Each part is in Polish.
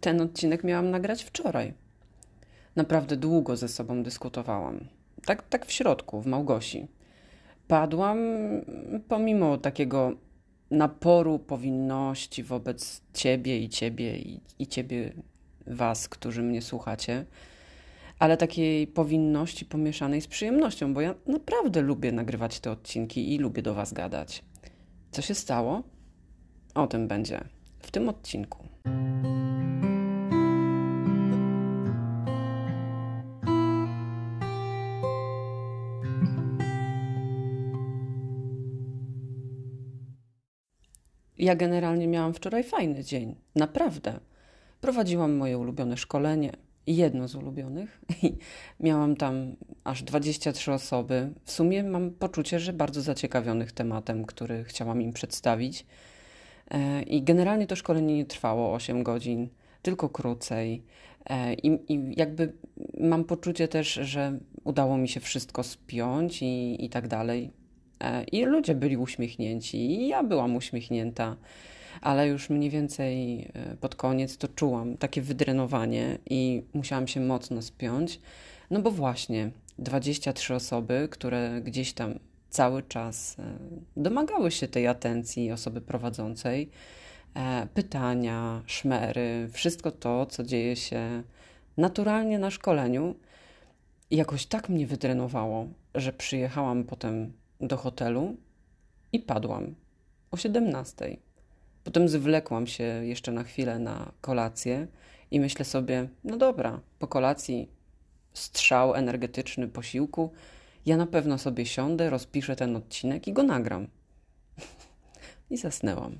Ten odcinek miałam nagrać wczoraj. Naprawdę długo ze sobą dyskutowałam. Tak, tak w środku, w Małgosi. Padłam pomimo takiego naporu powinności wobec ciebie i ciebie i, i ciebie, was, którzy mnie słuchacie, ale takiej powinności pomieszanej z przyjemnością, bo ja naprawdę lubię nagrywać te odcinki i lubię do was gadać. Co się stało? O tym będzie w tym odcinku. Ja generalnie miałam wczoraj fajny dzień, naprawdę. Prowadziłam moje ulubione szkolenie, jedno z ulubionych, i miałam tam aż 23 osoby. W sumie mam poczucie, że bardzo zaciekawionych tematem, który chciałam im przedstawić. E, I generalnie to szkolenie nie trwało 8 godzin, tylko krócej. E, I, I, jakby mam poczucie też, że udało mi się wszystko spiąć i, i tak dalej. E, I ludzie byli uśmiechnięci, i ja byłam uśmiechnięta, ale już mniej więcej pod koniec to czułam takie wydrenowanie i musiałam się mocno spiąć. No bo właśnie 23 osoby, które gdzieś tam cały czas e, domagały się tej atencji osoby prowadzącej, pytania, szmery, wszystko to, co dzieje się naturalnie na szkoleniu. jakoś tak mnie wydrenowało, że przyjechałam potem do hotelu i padłam o 17. Potem zwlekłam się jeszcze na chwilę na kolację i myślę sobie, no dobra, po kolacji strzał energetyczny posiłku, ja na pewno sobie siądę, rozpiszę ten odcinek i go nagram. I zasnęłam.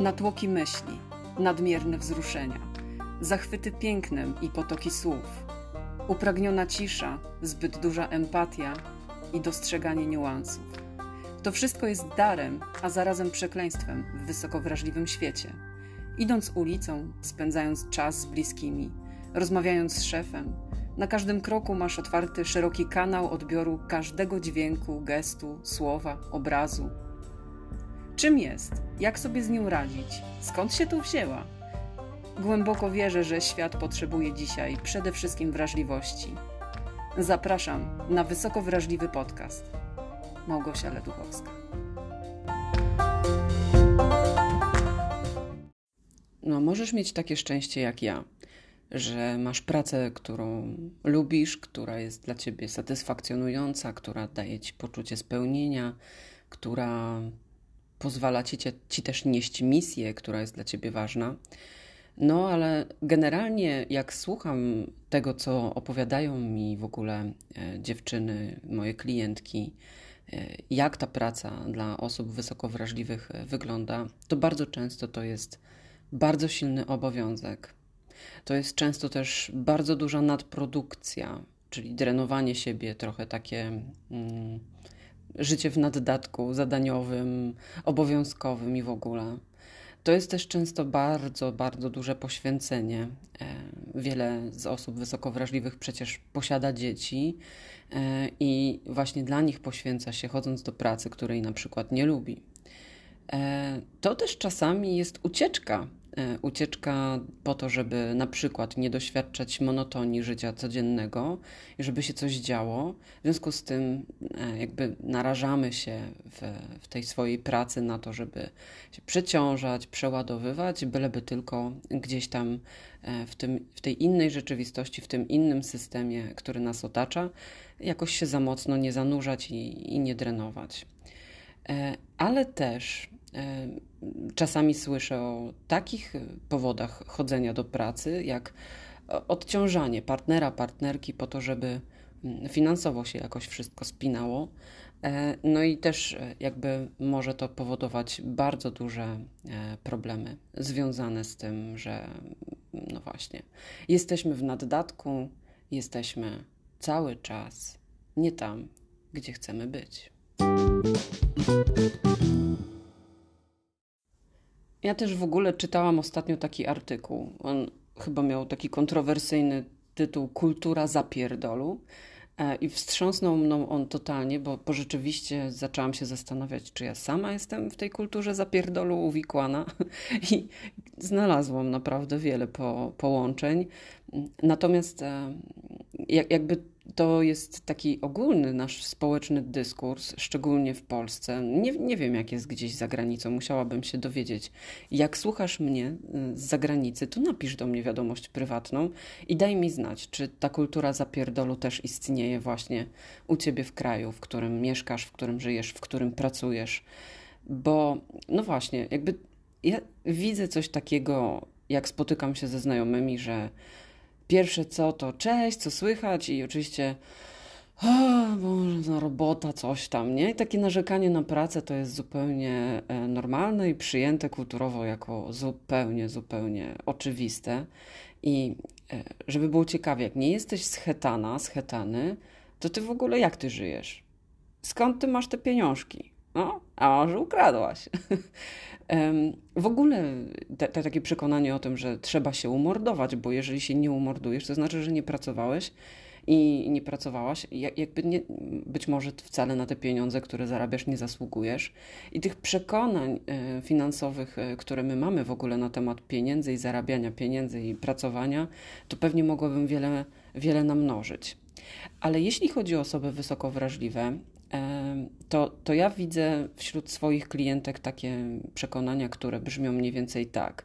Natłoki myśli, nadmierne wzruszenia, zachwyty pięknem i potoki słów upragniona cisza, zbyt duża empatia i dostrzeganie niuansów. To wszystko jest darem, a zarazem przekleństwem w wysoko wrażliwym świecie. Idąc ulicą, spędzając czas z bliskimi, rozmawiając z szefem, na każdym kroku masz otwarty szeroki kanał odbioru każdego dźwięku, gestu, słowa, obrazu. Czym jest? Jak sobie z nią radzić? Skąd się tu wzięła? Głęboko wierzę, że świat potrzebuje dzisiaj przede wszystkim wrażliwości. Zapraszam na wysoko wrażliwy podcast. Małgosia Leduchowska. No, możesz mieć takie szczęście jak ja, że masz pracę, którą lubisz, która jest dla ciebie satysfakcjonująca, która daje ci poczucie spełnienia, która pozwala ci, ci też nieść misję, która jest dla ciebie ważna. No, ale generalnie jak słucham tego, co opowiadają mi w ogóle e, dziewczyny, moje klientki, e, jak ta praca dla osób wysoko wrażliwych e, wygląda, to bardzo często to jest bardzo silny obowiązek. To jest często też bardzo duża nadprodukcja, czyli drenowanie siebie, trochę takie mm, życie w naddatku zadaniowym, obowiązkowym i w ogóle. To jest też często bardzo, bardzo duże poświęcenie. E, wiele z osób wysoko wrażliwych przecież posiada dzieci e, i właśnie dla nich poświęca się chodząc do pracy, której na przykład nie lubi. E, to też czasami jest ucieczka ucieczka po to, żeby na przykład nie doświadczać monotonii życia codziennego i żeby się coś działo. W związku z tym e, jakby narażamy się w, w tej swojej pracy na to, żeby się przeciążać, przeładowywać, byleby tylko gdzieś tam e, w, tym, w tej innej rzeczywistości, w tym innym systemie, który nas otacza, jakoś się za mocno nie zanurzać i, i nie drenować. Ale też E, czasami słyszę o takich powodach chodzenia do pracy, jak odciążanie partnera, partnerki po to, żeby mm, finansowo się jakoś wszystko spinało. E, no i też e, jakby może to powodować bardzo duże problemy związane z tym, że no właśnie, jesteśmy w naddatku, jesteśmy cały czas nie tam, gdzie chcemy być. Ja też w ogóle czytałam ostatnio taki artykuł. On chyba miał taki kontrowersyjny tytuł Kultura zapierdolu. E, I wstrząsnął mną on totalnie, bo, bo rzeczywiście zaczęłam się zastanawiać, czy ja sama jestem w tej kulturze zapierdolu uwikłana i znalazłam naprawdę wiele po, połączeń. Natomiast e, jakby to jest taki ogólny nasz społeczny dyskurs, szczególnie w Polsce. Nie, nie wiem, jak jest gdzieś za granicą, musiałabym się dowiedzieć. Jak słuchasz mnie y, z zagranicy, to napisz do mnie wiadomość prywatną i daj mi znać, czy ta kultura zapierdolu też istnieje właśnie u ciebie w kraju, w którym mieszkasz, w którym żyjesz, w którym pracujesz. Bo, no właśnie, jakby ja widzę coś takiego, jak spotykam się ze znajomymi, że Pierwsze co to cześć, co słychać i oczywiście Boże, robota, coś tam, nie? I takie narzekanie na pracę to jest zupełnie e, normalne i przyjęte kulturowo jako zupełnie, zupełnie oczywiste. I e, żeby było ciekawie, jak nie jesteś z Hetana, z Hetany, to ty w ogóle jak ty żyjesz? Skąd ty masz te pieniążki? No, a może ukradłaś? W ogóle te, te, takie przekonanie o tym, że trzeba się umordować, bo jeżeli się nie umordujesz, to znaczy, że nie pracowałeś i nie pracowałaś, jakby nie, być może wcale na te pieniądze, które zarabiasz, nie zasługujesz. I tych przekonań e, finansowych, e, które my mamy w ogóle na temat pieniędzy i zarabiania pieniędzy i pracowania, to pewnie mogłabym wiele, wiele namnożyć. Ale jeśli chodzi o osoby wysoko wrażliwe, to, to ja widzę wśród swoich klientek takie przekonania, które brzmią mniej więcej tak.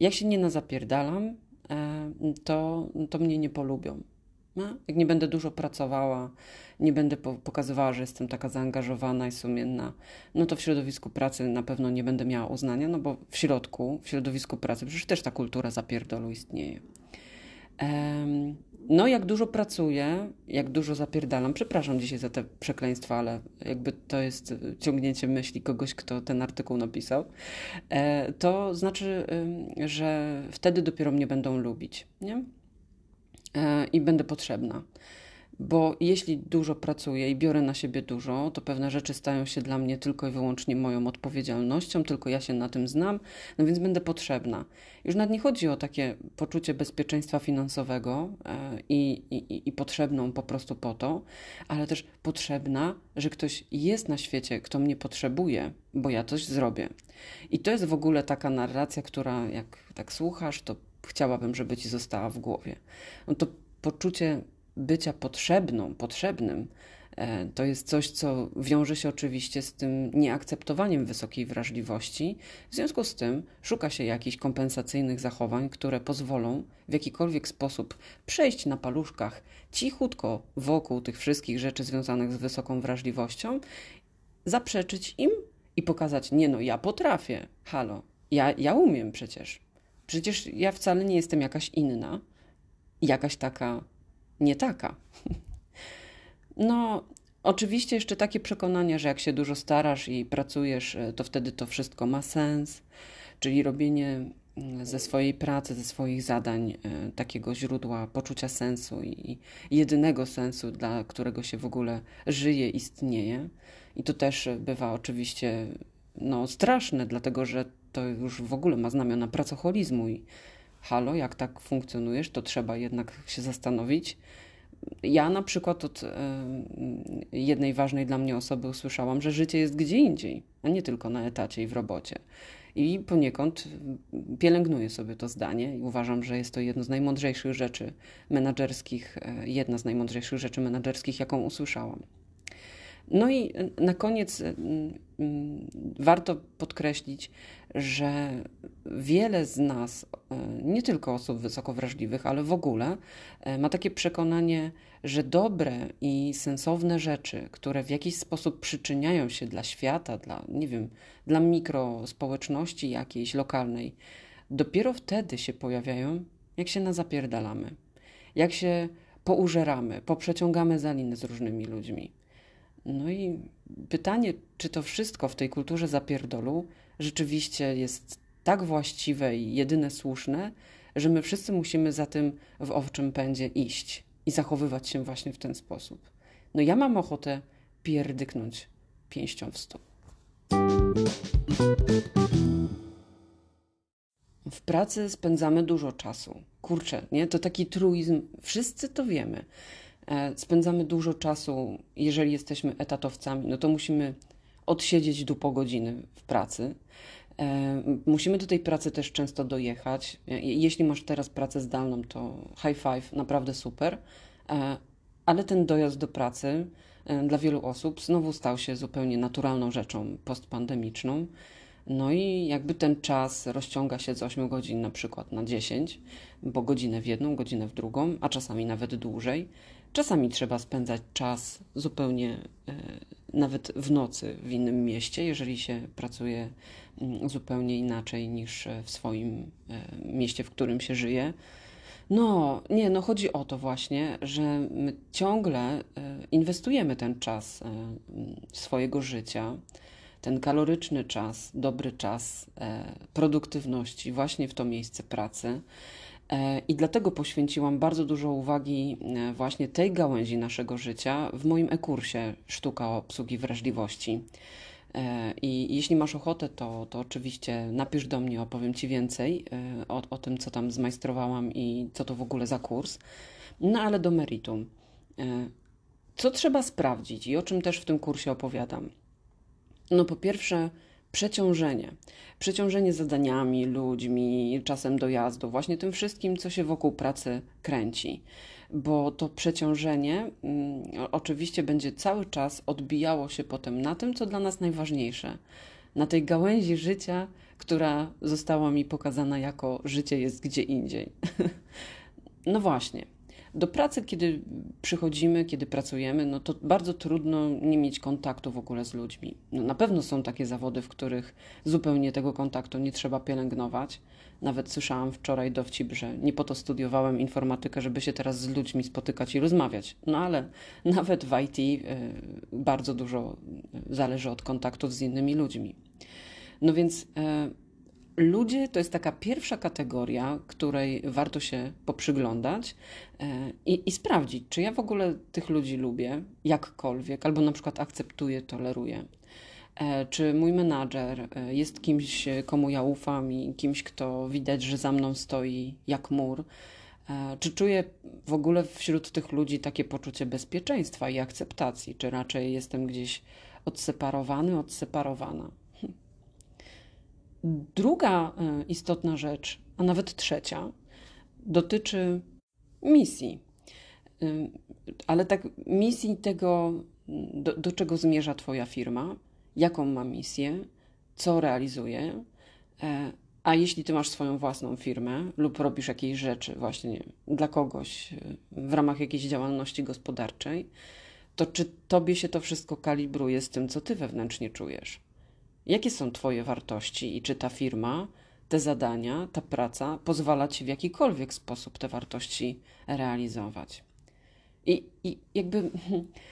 Jak się nie nazapierdalam, to, to mnie nie polubią. No? Jak nie będę dużo pracowała, nie będę pokazywała, że jestem taka zaangażowana i sumienna, no to w środowisku pracy na pewno nie będę miała uznania, no bo w środku, w środowisku pracy przecież też ta kultura zapierdolu istnieje. No, jak dużo pracuję, jak dużo zapierdalam, przepraszam dzisiaj za te przekleństwa, ale jakby to jest ciągnięcie myśli kogoś, kto ten artykuł napisał, e, to znaczy, że wtedy dopiero mnie będą lubić, nie? E, I będę potrzebna bo jeśli dużo pracuję i biorę na siebie dużo, to pewne rzeczy stają się dla mnie tylko i wyłącznie moją odpowiedzialnością, tylko ja się na tym znam, no więc będę potrzebna. Już nad nie chodzi o takie poczucie bezpieczeństwa finansowego e, i, i, i potrzebną po prostu po to, ale też potrzebna, że ktoś jest na świecie, kto mnie potrzebuje, bo ja coś zrobię. I to jest w ogóle taka narracja, która jak tak słuchasz, to chciałabym, żeby ci została w głowie. No to poczucie bycia potrzebną, potrzebnym, e, to jest coś, co wiąże się oczywiście z tym nieakceptowaniem wysokiej wrażliwości. W związku z tym szuka się jakichś kompensacyjnych zachowań, które pozwolą w jakikolwiek sposób przejść na paluszkach cichutko wokół tych wszystkich rzeczy związanych z wysoką wrażliwością, zaprzeczyć im i pokazać: Nie, no, ja potrafię, halo, ja, ja umiem przecież. Przecież ja wcale nie jestem jakaś inna, jakaś taka nie taka. No, oczywiście jeszcze takie przekonanie, że jak się dużo starasz i pracujesz, e, to wtedy to wszystko ma sens, czyli robienie mm, ze swojej pracy, ze swoich zadań e, takiego źródła poczucia sensu i jedynego sensu, dla którego się w ogóle żyje, istnieje. I to też bywa oczywiście no, straszne, dlatego że to już w ogóle ma znamiona pracoholizmu i halo, jak tak funkcjonujesz, to trzeba jednak się zastanowić. Ja na przykład od jednej ważnej dla mnie osoby usłyszałam, że życie jest gdzie indziej, a nie tylko na etacie i w robocie. I poniekąd pielęgnuję sobie to zdanie i uważam, że jest to jedno z najmądrzejszych rzeczy menedżerskich, e, jedna z najmądrzejszych rzeczy menedżerskich, jaką usłyszałam. No i na koniec mm, mm, warto podkreślić, że wiele z nas, e, nie tylko osób wysoko wrażliwych, ale w ogóle, e, ma takie przekonanie, że dobre i sensowne rzeczy, które w jakiś sposób przyczyniają się dla świata, dla, nie wiem, dla mikrospołeczności jakiejś lokalnej, dopiero wtedy się pojawiają, jak się na zapierdalamy, jak się poużeramy, poprzeciągamy za liny z różnymi ludźmi. No i pytanie, czy to wszystko w tej kulturze zapierdolu rzeczywiście jest tak właściwe i jedyne słuszne, że my wszyscy musimy za tym w owczym pędzie iść i zachowywać się właśnie w ten sposób. No ja mam ochotę pierdyknąć pięścią w stół. W pracy spędzamy dużo czasu. Kurczę, nie? To taki truizm. Wszyscy to wiemy E, spędzamy dużo czasu, jeżeli jesteśmy etatowcami, no to musimy odsiedzieć du po godziny w pracy. E, musimy do tej pracy też często dojechać. Jeśli masz teraz pracę zdalną, to high five, naprawdę super. Ale ten dojazd do pracy dla wielu osób znowu stał się zupełnie naturalną rzeczą postpandemiczną. No i jakby ten czas rozciąga się z 8 godzin na przykład na 10, bo godzinę w jedną, godzinę w drugą, a czasami nawet dłużej. Czasami trzeba spędzać czas zupełnie e, nawet w nocy w innym mieście, jeżeli się pracuje mm, zupełnie inaczej niż w swoim e, mieście, w którym się żyje. No, nie, no chodzi o to właśnie, że my ciągle e, inwestujemy ten czas swojego życia ten kaloryczny czas, dobry czas e, produktywności właśnie w to miejsce pracy. E, I dlatego poświęciłam bardzo dużo uwagi e, właśnie tej gałęzi naszego życia w moim e-kursie Sztuka obsługi wrażliwości. I jeśli masz ochotę, to, to oczywiście napisz do mnie, opowiem Ci więcej o, o tym, co tam zmajstrowałam i co to w ogóle za kurs. No ale do meritum. Co trzeba sprawdzić i o czym też w tym kursie opowiadam? No po pierwsze, przeciążenie. Przeciążenie zadaniami, ludźmi, czasem dojazdu, właśnie tym wszystkim, co się wokół pracy kręci. Bo to przeciążenie mm, oczywiście będzie cały czas odbijało się potem na tym, co dla nas najważniejsze. Na tej gałęzi życia, która została mi pokazana jako życie jest gdzie indziej. no właśnie. Do pracy, kiedy przychodzimy, kiedy pracujemy, no to bardzo trudno nie mieć kontaktu w ogóle z ludźmi. No na pewno są takie zawody, w których zupełnie tego kontaktu nie trzeba pielęgnować. Nawet słyszałam wczoraj dowcip, że nie po to studiowałem informatykę, żeby się teraz z ludźmi spotykać i rozmawiać. No ale nawet w IT y, bardzo dużo zależy od kontaktów z innymi ludźmi. No więc y, Ludzie to jest taka pierwsza kategoria, której warto się poprzyglądać e, i, i, sprawdzić, czy ja w ogóle tych ludzi lubię jakkolwiek, albo na przykład akceptuję, toleruję. E, czy mój menadżer e, jest kimś, komu ja ufam i kimś, kto widać, że za mną stoi jak mur. Czy czuję w ogóle wśród tych ludzi takie poczucie bezpieczeństwa i akceptacji, czy raczej jestem gdzieś odseparowany, odseparowana? Druga e, istotna rzecz, a nawet trzecia, dotyczy misji. E, ale tak misji tego, do, do czego zmierza Twoja firma, jaką ma misję, co realizuje. E, a jeśli Ty masz swoją własną firmę lub robisz jakieś rzeczy właśnie dla kogoś w ramach jakiejś działalności gospodarczej, to czy Tobie się to wszystko kalibruje z tym, co Ty wewnętrznie czujesz? Jakie są Twoje wartości i czy ta firma, te zadania, ta praca pozwala Ci w jakikolwiek sposób te wartości realizować? I, i jakby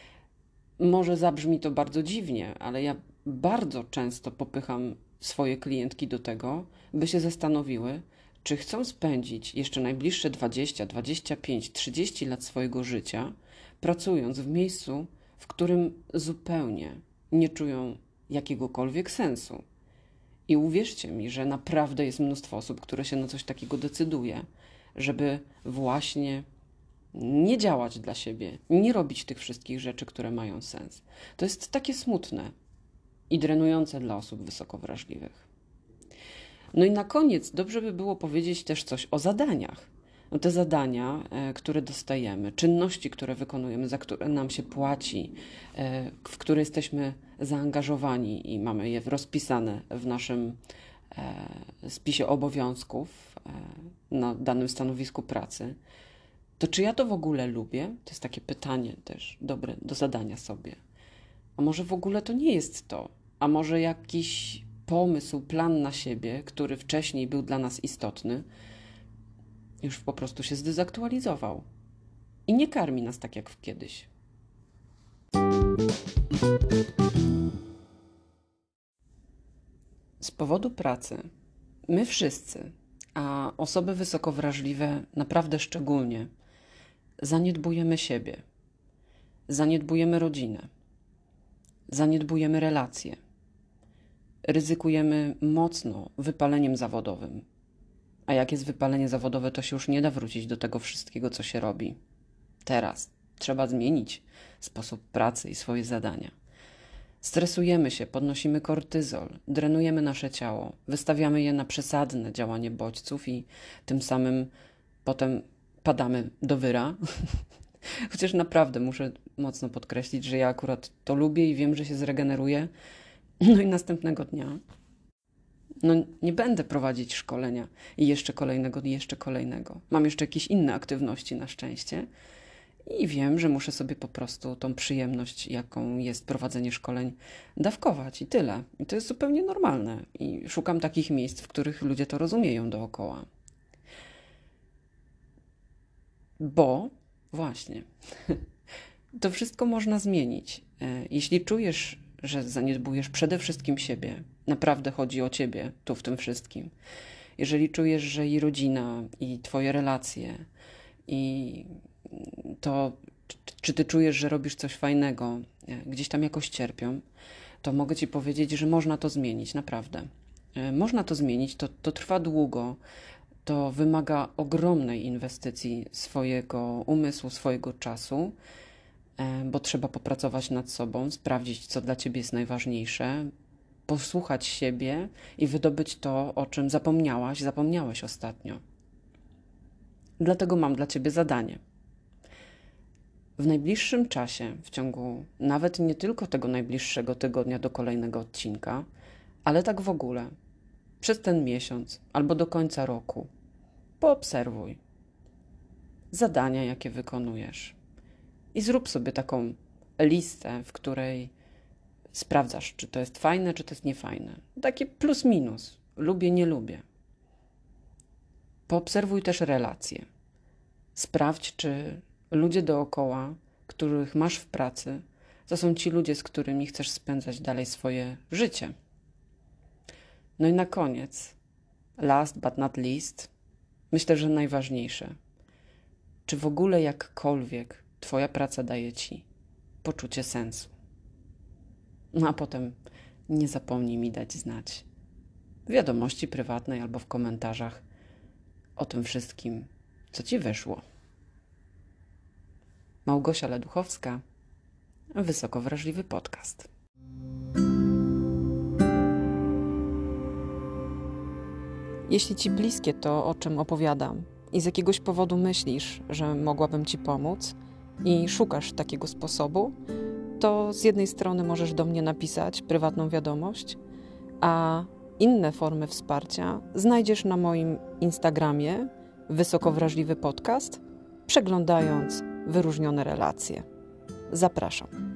może zabrzmi to bardzo dziwnie, ale ja bardzo często popycham swoje klientki do tego, by się zastanowiły, czy chcą spędzić jeszcze najbliższe 20, 25, 30 lat swojego życia pracując w miejscu, w którym zupełnie nie czują jakiegokolwiek sensu. I uwierzcie mi, że naprawdę jest mnóstwo osób, które się na coś takiego decyduje, żeby właśnie nie działać dla siebie, nie robić tych wszystkich rzeczy, które mają sens. To jest takie smutne i drenujące dla osób wysoko wrażliwych. No i na koniec dobrze by było powiedzieć też coś o zadaniach no te zadania, e, które dostajemy, czynności, które wykonujemy, za które nam się płaci, e, w które jesteśmy zaangażowani i mamy je rozpisane w naszym e, spisie obowiązków na danym stanowisku pracy, to czy ja to w ogóle lubię? To jest takie pytanie też dobre do zadania sobie. A może w ogóle to nie jest to? A może jakiś pomysł, plan na siebie, który wcześniej był dla nas istotny, już po prostu się zdezaktualizował i nie karmi nas tak jak kiedyś. Z powodu pracy. My wszyscy, a osoby wysoko wrażliwe naprawdę szczególnie, zaniedbujemy siebie, zaniedbujemy rodzinę, zaniedbujemy relacje, ryzykujemy mocno wypaleniem zawodowym. A jak jest wypalenie zawodowe, to się już nie da wrócić do tego wszystkiego, co się robi teraz. Trzeba zmienić sposób pracy i swoje zadania. Stresujemy się, podnosimy kortyzol, drenujemy nasze ciało, wystawiamy je na przesadne działanie bodźców i tym samym potem padamy do wyra. Chociaż naprawdę muszę mocno podkreślić, że ja akurat to lubię i wiem, że się zregeneruję. No i następnego dnia no nie będę prowadzić szkolenia i jeszcze kolejnego, i jeszcze kolejnego. Mam jeszcze jakieś inne aktywności na szczęście i wiem, że muszę sobie po prostu tą przyjemność, jaką jest prowadzenie szkoleń, dawkować i tyle. I to jest zupełnie normalne. I szukam takich miejsc, w których ludzie to rozumieją dookoła. Bo właśnie, to wszystko można zmienić. E, jeśli czujesz, że zaniedbujesz przede wszystkim siebie, naprawdę chodzi o ciebie tu w tym wszystkim. Jeżeli czujesz, że i rodzina, i twoje relacje, i to, czy ty czujesz, że robisz coś fajnego, e, gdzieś tam jakoś cierpią, to mogę ci powiedzieć, że można to zmienić, naprawdę. E, można to zmienić, to, to trwa długo, to wymaga ogromnej inwestycji swojego umysłu, swojego czasu, e, bo trzeba popracować nad sobą, sprawdzić, co dla ciebie jest najważniejsze, posłuchać siebie i wydobyć to, o czym zapomniałaś, zapomniałeś ostatnio. Dlatego mam dla ciebie zadanie. W najbliższym czasie, w ciągu nawet nie tylko tego najbliższego tygodnia do kolejnego odcinka, ale tak w ogóle, przez ten miesiąc albo do końca roku, poobserwuj zadania, jakie wykonujesz i zrób sobie taką listę, w której sprawdzasz, czy to jest fajne, czy to jest niefajne. Takie plus minus. Lubię, nie lubię. Poobserwuj też relacje. Sprawdź, czy ludzie dookoła, których masz w pracy, to są ci ludzie, z którymi chcesz spędzać dalej swoje życie. No i na koniec, last but not least, myślę, że najważniejsze. Czy w ogóle jakkolwiek Twoja praca daje Ci poczucie sensu? No a potem nie zapomnij mi dać znać w wiadomości prywatnej albo w komentarzach o tym wszystkim, co Ci wyszło. Małgosia Leduchowska, Wysoko Wrażliwy Podcast. Jeśli Ci bliskie to, o czym opowiadam, i z jakiegoś powodu myślisz, że mogłabym Ci pomóc i szukasz takiego sposobu, to z jednej strony możesz do mnie napisać prywatną wiadomość, a inne formy wsparcia znajdziesz na moim Instagramie Wysoko Wrażliwy Podcast, przeglądając wyróżnione relacje. Zapraszam.